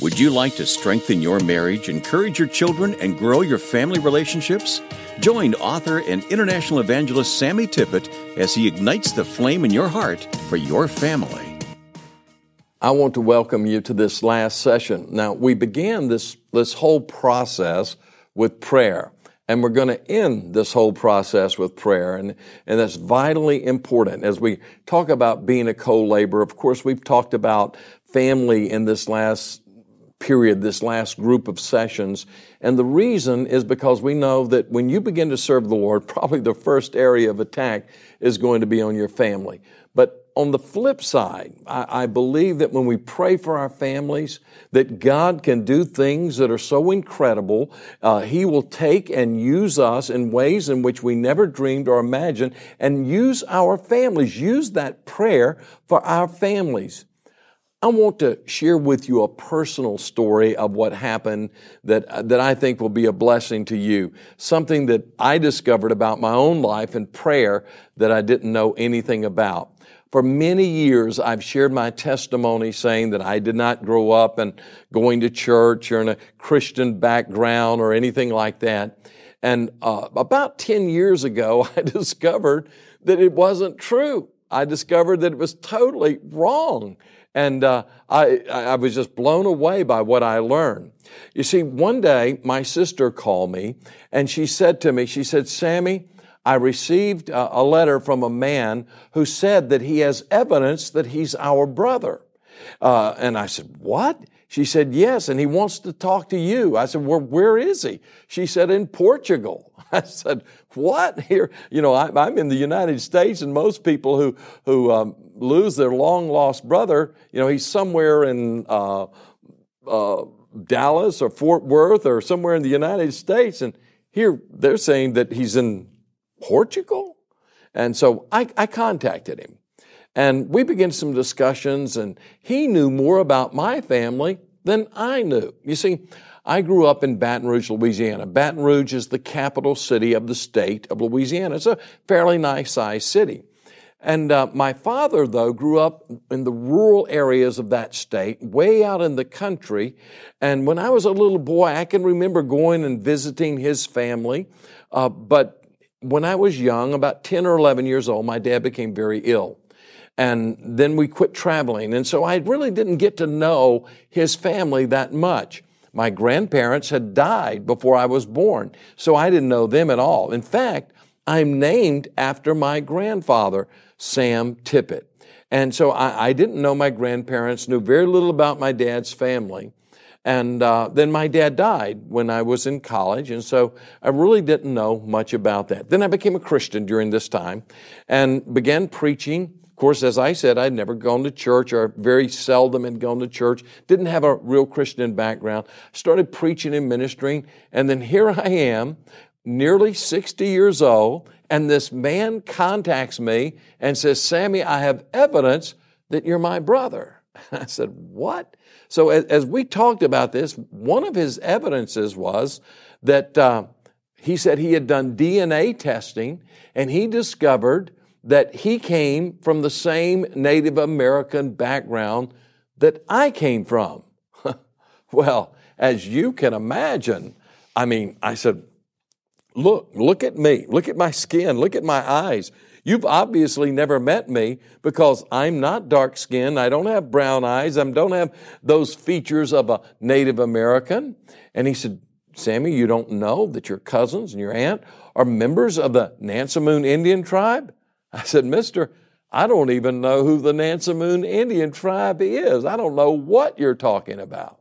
Would you like to strengthen your marriage, encourage your children, and grow your family relationships? Join author and international evangelist Sammy Tippett as he ignites the flame in your heart for your family. I want to welcome you to this last session. Now, we began this, this whole process with prayer. And we're going to end this whole process with prayer. And, and that's vitally important. As we talk about being a co-laborer, of course, we've talked about family in this last period, this last group of sessions. And the reason is because we know that when you begin to serve the Lord, probably the first area of attack is going to be on your family. But on the flip side, I, I, believe that when we pray for our families, that God can do things that are so incredible. Uh, he will take and use us in ways in which we never dreamed or imagined, and use our families. Use that prayer for our families. I want to share with you a personal story of what happened that, that I think will be a blessing to you. Something that I discovered about my own life and prayer that I didn't know anything about. For many years, I've shared my testimony saying that I did not grow up and going to church or in a Christian background or anything like that. And uh, about 10 years ago, I discovered that it wasn't true. I discovered that it was totally wrong. And uh, I, I was just blown away by what I learned. You see, one day my sister called me and she said to me, she said, Sammy, I received a letter from a man who said that he has evidence that he's our brother. Uh, and I said, What? She said, Yes, and he wants to talk to you. I said, Well, where is he? She said, In Portugal. I said, What? Here, you know, I, am in the United States, and most people who, who um, lose their long lost brother, you know, he's somewhere in uh, uh, Dallas or Fort Worth or somewhere in the United States. And here they're saying that he's in Portugal? And so I, I contacted him. And we began some discussions, and he knew more about my family than I knew. You see, I grew up in Baton Rouge, Louisiana. Baton Rouge is the capital city of the state of Louisiana. It's a fairly nice sized city. And uh, my father, though, grew up in the rural areas of that state, way out in the country. And when I was a little boy, I can remember going and visiting his family. Uh, but when I was young, about 10 or 11 years old, my dad became very ill. And then we quit traveling. And so I really didn't get to know his family that much. My grandparents had died before I was born, so I didn't know them at all. In fact, I'm named after my grandfather, Sam Tippett. And so I, I didn't know my grandparents, knew very little about my dad's family. And uh, then my dad died when I was in college, and so I really didn't know much about that. Then I became a Christian during this time and began preaching. Of course, as I said, I'd never gone to church or very seldom had gone to church, didn't have a real Christian background. Started preaching and ministering, and then here I am, nearly 60 years old, and this man contacts me and says, Sammy, I have evidence that you're my brother. I said, What? So as, as we talked about this, one of his evidences was that uh, he said he had done DNA testing and he discovered that he came from the same Native American background that I came from. well, as you can imagine, I mean, I said, look, look at me, look at my skin, look at my eyes. You've obviously never met me because I'm not dark skinned. I don't have brown eyes. I don't have those features of a Native American. And he said, Sammy, you don't know that your cousins and your aunt are members of the Nansemond Indian tribe? I said, Mister, I don't even know who the Nansemond Indian tribe is. I don't know what you're talking about.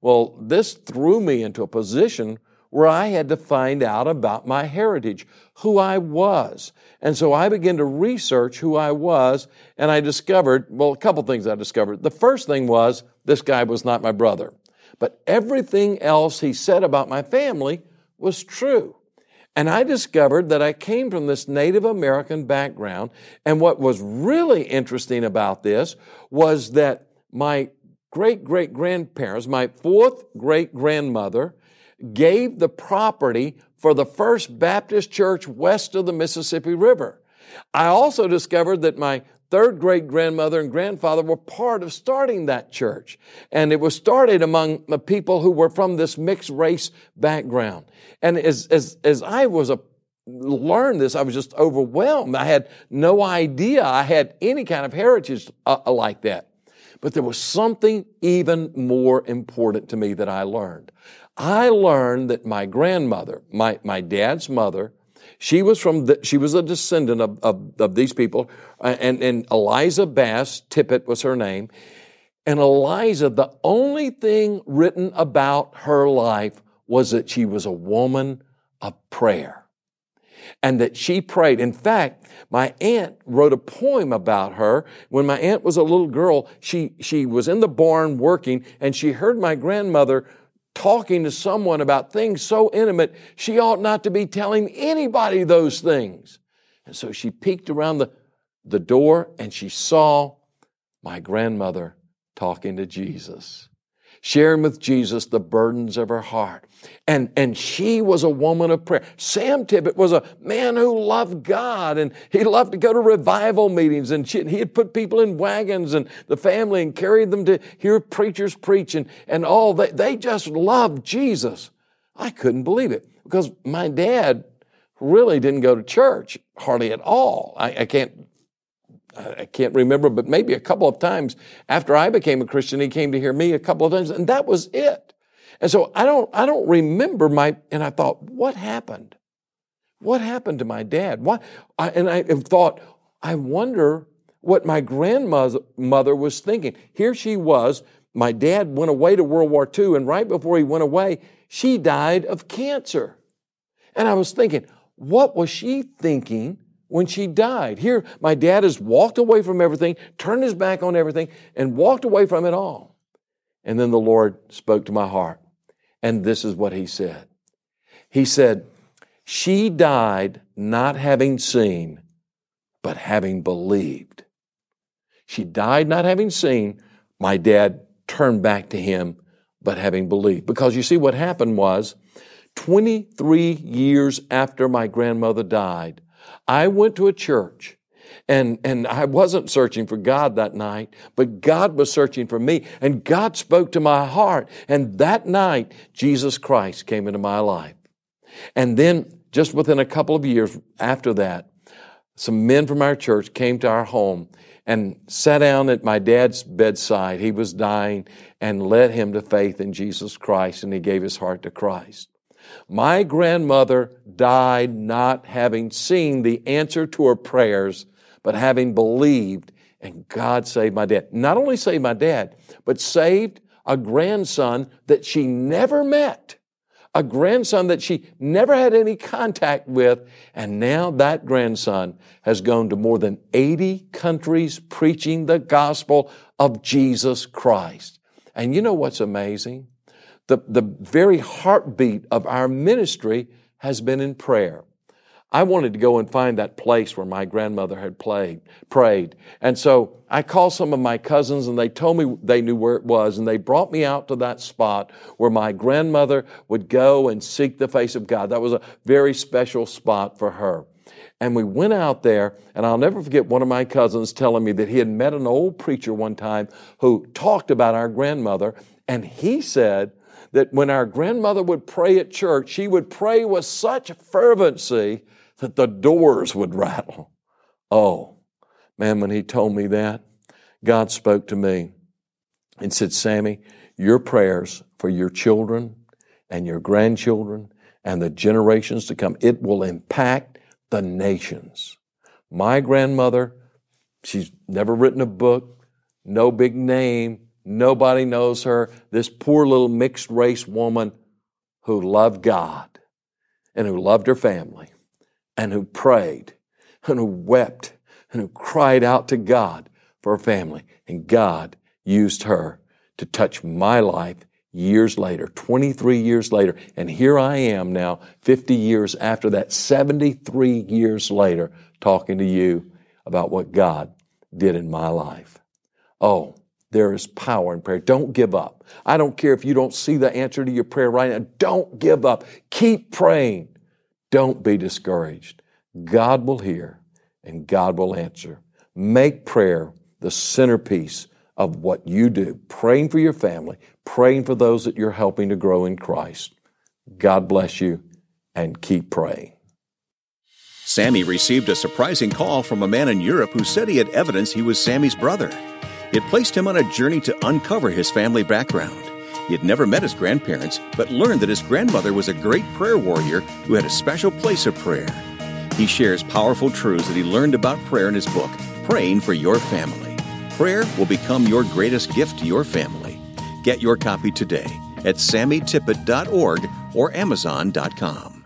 Well, this threw me into a position where I had to find out about my heritage, who I was. And so I began to research who I was, and I discovered, well, a couple things I discovered. The first thing was this guy was not my brother. But everything else he said about my family was true. And I discovered that I came from this Native American background. And what was really interesting about this was that my great great grandparents, my fourth great grandmother, gave the property for the first Baptist church west of the Mississippi River. I also discovered that my third great grandmother and grandfather were part of starting that church. And it was started among the people who were from this mixed race background. And as, as, as I was a, learned this, I was just overwhelmed. I had no idea I had any kind of heritage uh, like that. But there was something even more important to me that I learned. I learned that my grandmother, my, my dad's mother, she was from the, she was a descendant of, of, of these people, and, and Eliza Bass Tippett was her name. And Eliza, the only thing written about her life was that she was a woman of prayer and that she prayed. In fact, my aunt wrote a poem about her. When my aunt was a little girl, she, she was in the barn working and she heard my grandmother talking to someone about things so intimate, she ought not to be telling anybody those things. And so she peeked around the, the door and she saw my grandmother talking to Jesus sharing with Jesus the burdens of her heart. And, and she was a woman of prayer. Sam Tippett was a man who loved God and he loved to go to revival meetings and she, he had put people in wagons and the family and carried them to hear preachers preach and, and all. They, they just loved Jesus. I couldn't believe it because my dad really didn't go to church hardly at all. I, I can't I can't remember, but maybe a couple of times after I became a Christian, he came to hear me a couple of times, and that was it. And so I don't, I don't remember my, and I thought, what happened? What happened to my dad? Why? I, and I thought, I wonder what my grandmother mother was thinking. Here she was. My dad went away to World War II, and right before he went away, she died of cancer. And I was thinking, what was she thinking when she died. Here, my dad has walked away from everything, turned his back on everything, and walked away from it all. And then the Lord spoke to my heart. And this is what he said He said, She died not having seen, but having believed. She died not having seen. My dad turned back to him, but having believed. Because you see, what happened was 23 years after my grandmother died, I went to a church and, and I wasn't searching for God that night, but God was searching for me and God spoke to my heart. And that night, Jesus Christ came into my life. And then just within a couple of years after that, some men from our church came to our home and sat down at my dad's bedside. He was dying and led him to faith in Jesus Christ and he gave his heart to Christ. My grandmother died not having seen the answer to her prayers, but having believed, and God saved my dad. Not only saved my dad, but saved a grandson that she never met, a grandson that she never had any contact with, and now that grandson has gone to more than 80 countries preaching the gospel of Jesus Christ. And you know what's amazing? The, the very heartbeat of our ministry has been in prayer. I wanted to go and find that place where my grandmother had played, prayed. And so I called some of my cousins and they told me they knew where it was and they brought me out to that spot where my grandmother would go and seek the face of God. That was a very special spot for her. And we went out there, and I'll never forget one of my cousins telling me that he had met an old preacher one time who talked about our grandmother, and he said that when our grandmother would pray at church, she would pray with such fervency that the doors would rattle. Oh, man, when he told me that, God spoke to me and said, Sammy, your prayers for your children and your grandchildren and the generations to come, it will impact the nations. My grandmother, she's never written a book, no big name, Nobody knows her. This poor little mixed race woman who loved God and who loved her family and who prayed and who wept and who cried out to God for her family. And God used her to touch my life years later, 23 years later. And here I am now, 50 years after that, 73 years later, talking to you about what God did in my life. Oh, there is power in prayer. Don't give up. I don't care if you don't see the answer to your prayer right now. Don't give up. Keep praying. Don't be discouraged. God will hear and God will answer. Make prayer the centerpiece of what you do, praying for your family, praying for those that you're helping to grow in Christ. God bless you and keep praying. Sammy received a surprising call from a man in Europe who said he had evidence he was Sammy's brother. It placed him on a journey to uncover his family background. He had never met his grandparents, but learned that his grandmother was a great prayer warrior who had a special place of prayer. He shares powerful truths that he learned about prayer in his book, Praying for Your Family. Prayer will become your greatest gift to your family. Get your copy today at sammytippett.org or amazon.com.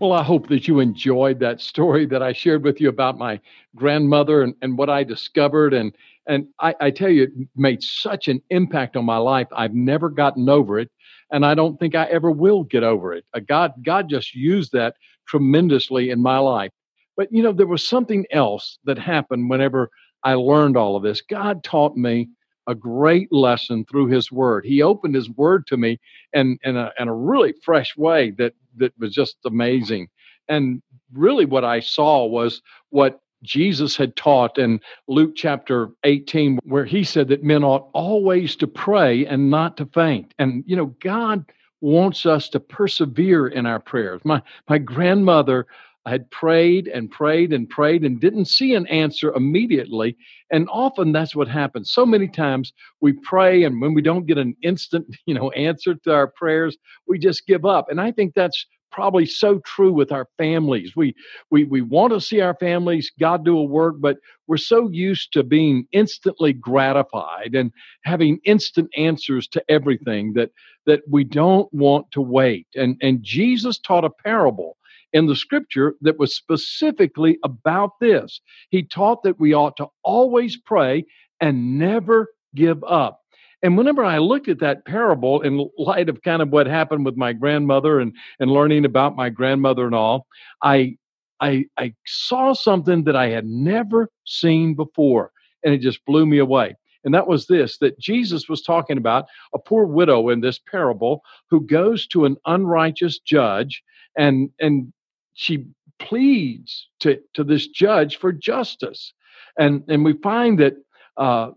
Well, I hope that you enjoyed that story that I shared with you about my grandmother and, and what I discovered. And, and I, I tell you, it made such an impact on my life. I've never gotten over it. And I don't think I ever will get over it. God, God just used that tremendously in my life. But, you know, there was something else that happened whenever I learned all of this. God taught me a great lesson through his word. He opened his word to me in, in, a, in a really fresh way that that was just amazing. And really, what I saw was what Jesus had taught in Luke chapter 18, where he said that men ought always to pray and not to faint. And, you know, God wants us to persevere in our prayers. My, my grandmother had prayed and prayed and prayed and didn't see an answer immediately. And often that's what happens. So many times we pray, and when we don't get an instant, you know, answer to our prayers, we just give up. And I think that's probably so true with our families. We we we want to see our families God do a work, but we're so used to being instantly gratified and having instant answers to everything that that we don't want to wait. And and Jesus taught a parable in the scripture that was specifically about this. He taught that we ought to always pray and never give up. And whenever I looked at that parable in light of kind of what happened with my grandmother and, and learning about my grandmother and all, I, I, I saw something that I had never seen before. And it just blew me away. And that was this that Jesus was talking about a poor widow in this parable who goes to an unrighteous judge and, and she pleads to, to this judge for justice. And, and we find that uh,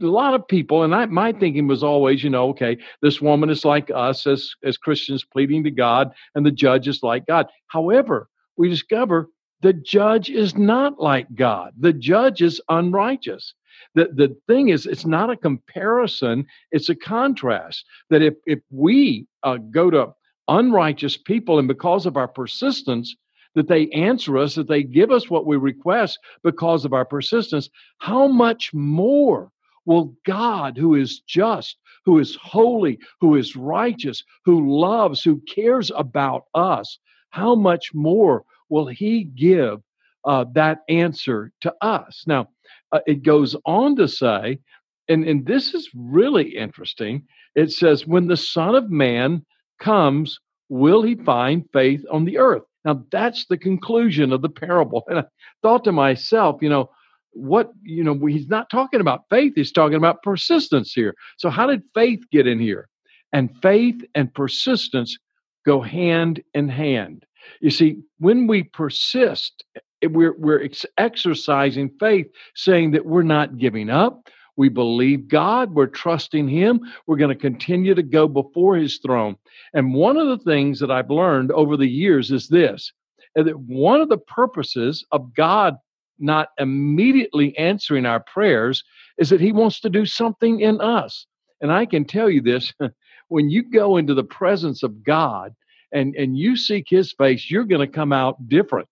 a lot of people, and I, my thinking was always, you know, okay, this woman is like us as, as Christians pleading to God, and the judge is like God. However, we discover the judge is not like God. The judge is unrighteous. The, the thing is, it's not a comparison, it's a contrast. That if, if we uh, go to unrighteous people, and because of our persistence, that they answer us, that they give us what we request because of our persistence, how much more will God, who is just, who is holy, who is righteous, who loves, who cares about us, how much more will He give uh, that answer to us? Now, uh, it goes on to say, and, and this is really interesting. It says, When the Son of Man comes, will he find faith on the earth? Now, that's the conclusion of the parable. And I thought to myself, you know, what, you know, he's not talking about faith, he's talking about persistence here. So, how did faith get in here? And faith and persistence go hand in hand. You see, when we persist, eh, we're, we're ex- exercising faith, saying that we're not giving up, we believe God. We're trusting Him. We're going to continue to go before His throne. And one of the things that I've learned over the years is this eh, that one of the purposes of God not immediately answering our prayers is that He wants to do something in us. And I can tell you this when you go into the presence of God and, and you seek His face, you're going to come out different.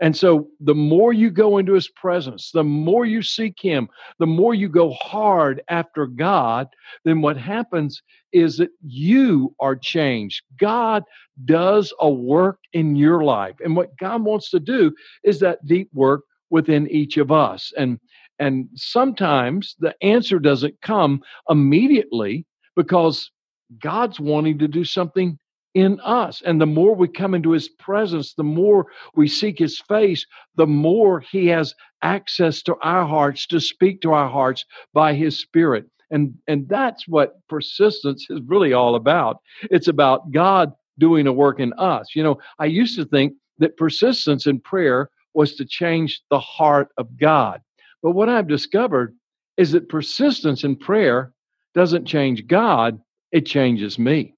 And so, the more you go into his presence, the more you seek him, the more you go hard after God, then what happens is that you are changed. God does a work in your life. And what God wants to do is that deep work within each of us. And and sometimes the answer doesn't come immediately because God's wanting to do something in us. And the more we come into his presence, the more we seek his face, the more he has access to our hearts to speak to our hearts by his spirit. And, and that's what persistence is really all about. It's about God doing a work in us. You know, I used to think that persistence in prayer was to change the heart of God. But what I've discovered is that persistence in prayer doesn't change God, it changes me.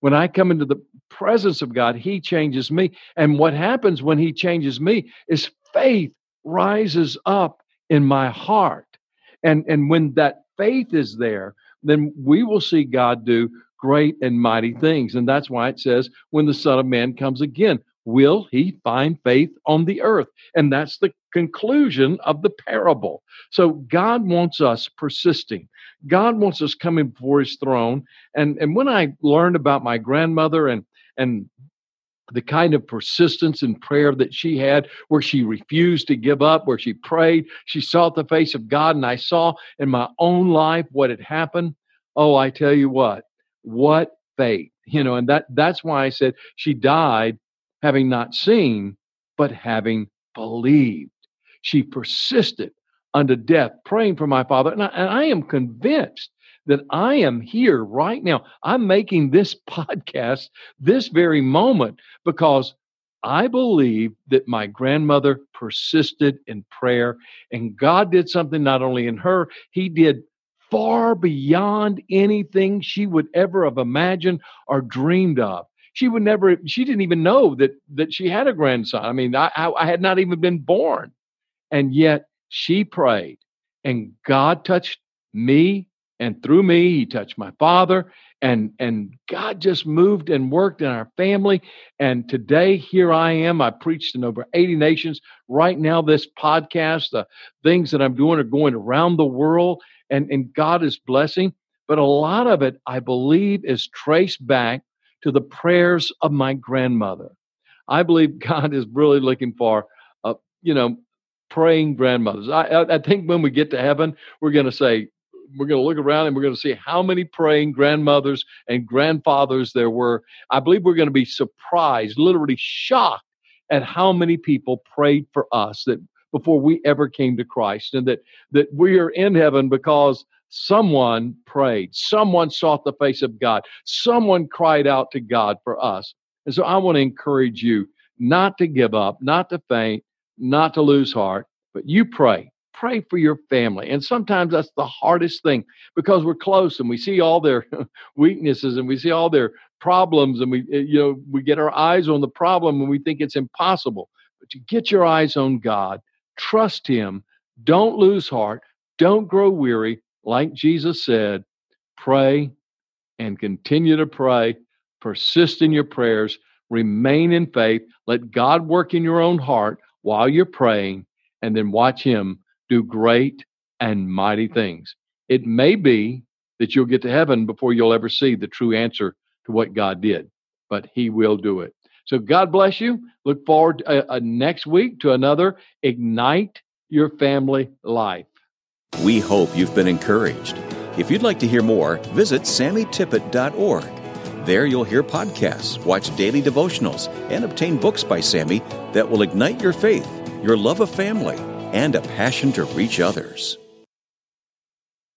When I come into the presence of God, He changes me. And what happens when He changes me is faith rises up in my heart. And, and when that faith is there, then we will see God do great and mighty things. And that's why it says, when the Son of Man comes again, will he find faith on the earth? And that's the conclusion of the parable. So God wants us persisting. God wants us coming before his throne. And, and when I learned about my grandmother and, and the kind of persistence in prayer that she had, where she refused to give up, where she prayed, she sought the face of God, and I saw in my own life what had happened. Oh, I tell you what, what faith, you know, and that that's why I said she died having not seen, but having believed. She persisted unto death, praying for my father. And I, and I am convinced that I am here right now. I'm making this podcast this very moment because I believe that my grandmother persisted in prayer and God did something not only in her, He did far beyond anything she would ever have imagined or dreamed of. She would never, she didn't even know that that she had a grandson. I mean, I, I had not even been born. And yet she prayed and God touched me and through me he touched my father and and god just moved and worked in our family and today here i am i preached in over 80 nations right now this podcast the things that i'm doing are going around the world and and god is blessing but a lot of it i believe is traced back to the prayers of my grandmother i believe god is really looking for uh, you know praying grandmothers I, I, I think when we get to heaven we're going to say we're going to look around and we're going to see how many praying grandmothers and grandfathers there were. I believe we're going to be surprised, literally shocked at how many people prayed for us that before we ever came to Christ and that that we are in heaven because someone prayed, someone sought the face of God, someone cried out to God for us. And so I want to encourage you not to give up, not to faint, not to lose heart, but you pray. Pray for your family. And sometimes that's the hardest thing because we're close and we see all their weaknesses and we see all their problems and we eh, you know we get our eyes on the problem and we think it's impossible. But you get your eyes on God, trust him, don't lose heart, don't grow weary, like Jesus said, pray and continue to pray, persist in your prayers, remain in faith, let God work in your own heart while you're praying and then watch him do great and mighty things. It may be that you'll get to heaven before you'll ever see the true answer to what God did, but He will do it. So God bless you. Look forward uh, uh, next week to another Ignite Your Family Life. We hope you've been encouraged. If you'd like to hear more, visit sammytippett.org. There you'll hear podcasts, watch daily devotionals, and obtain books by Sammy that will ignite your faith, your love of family, and a passion to reach others.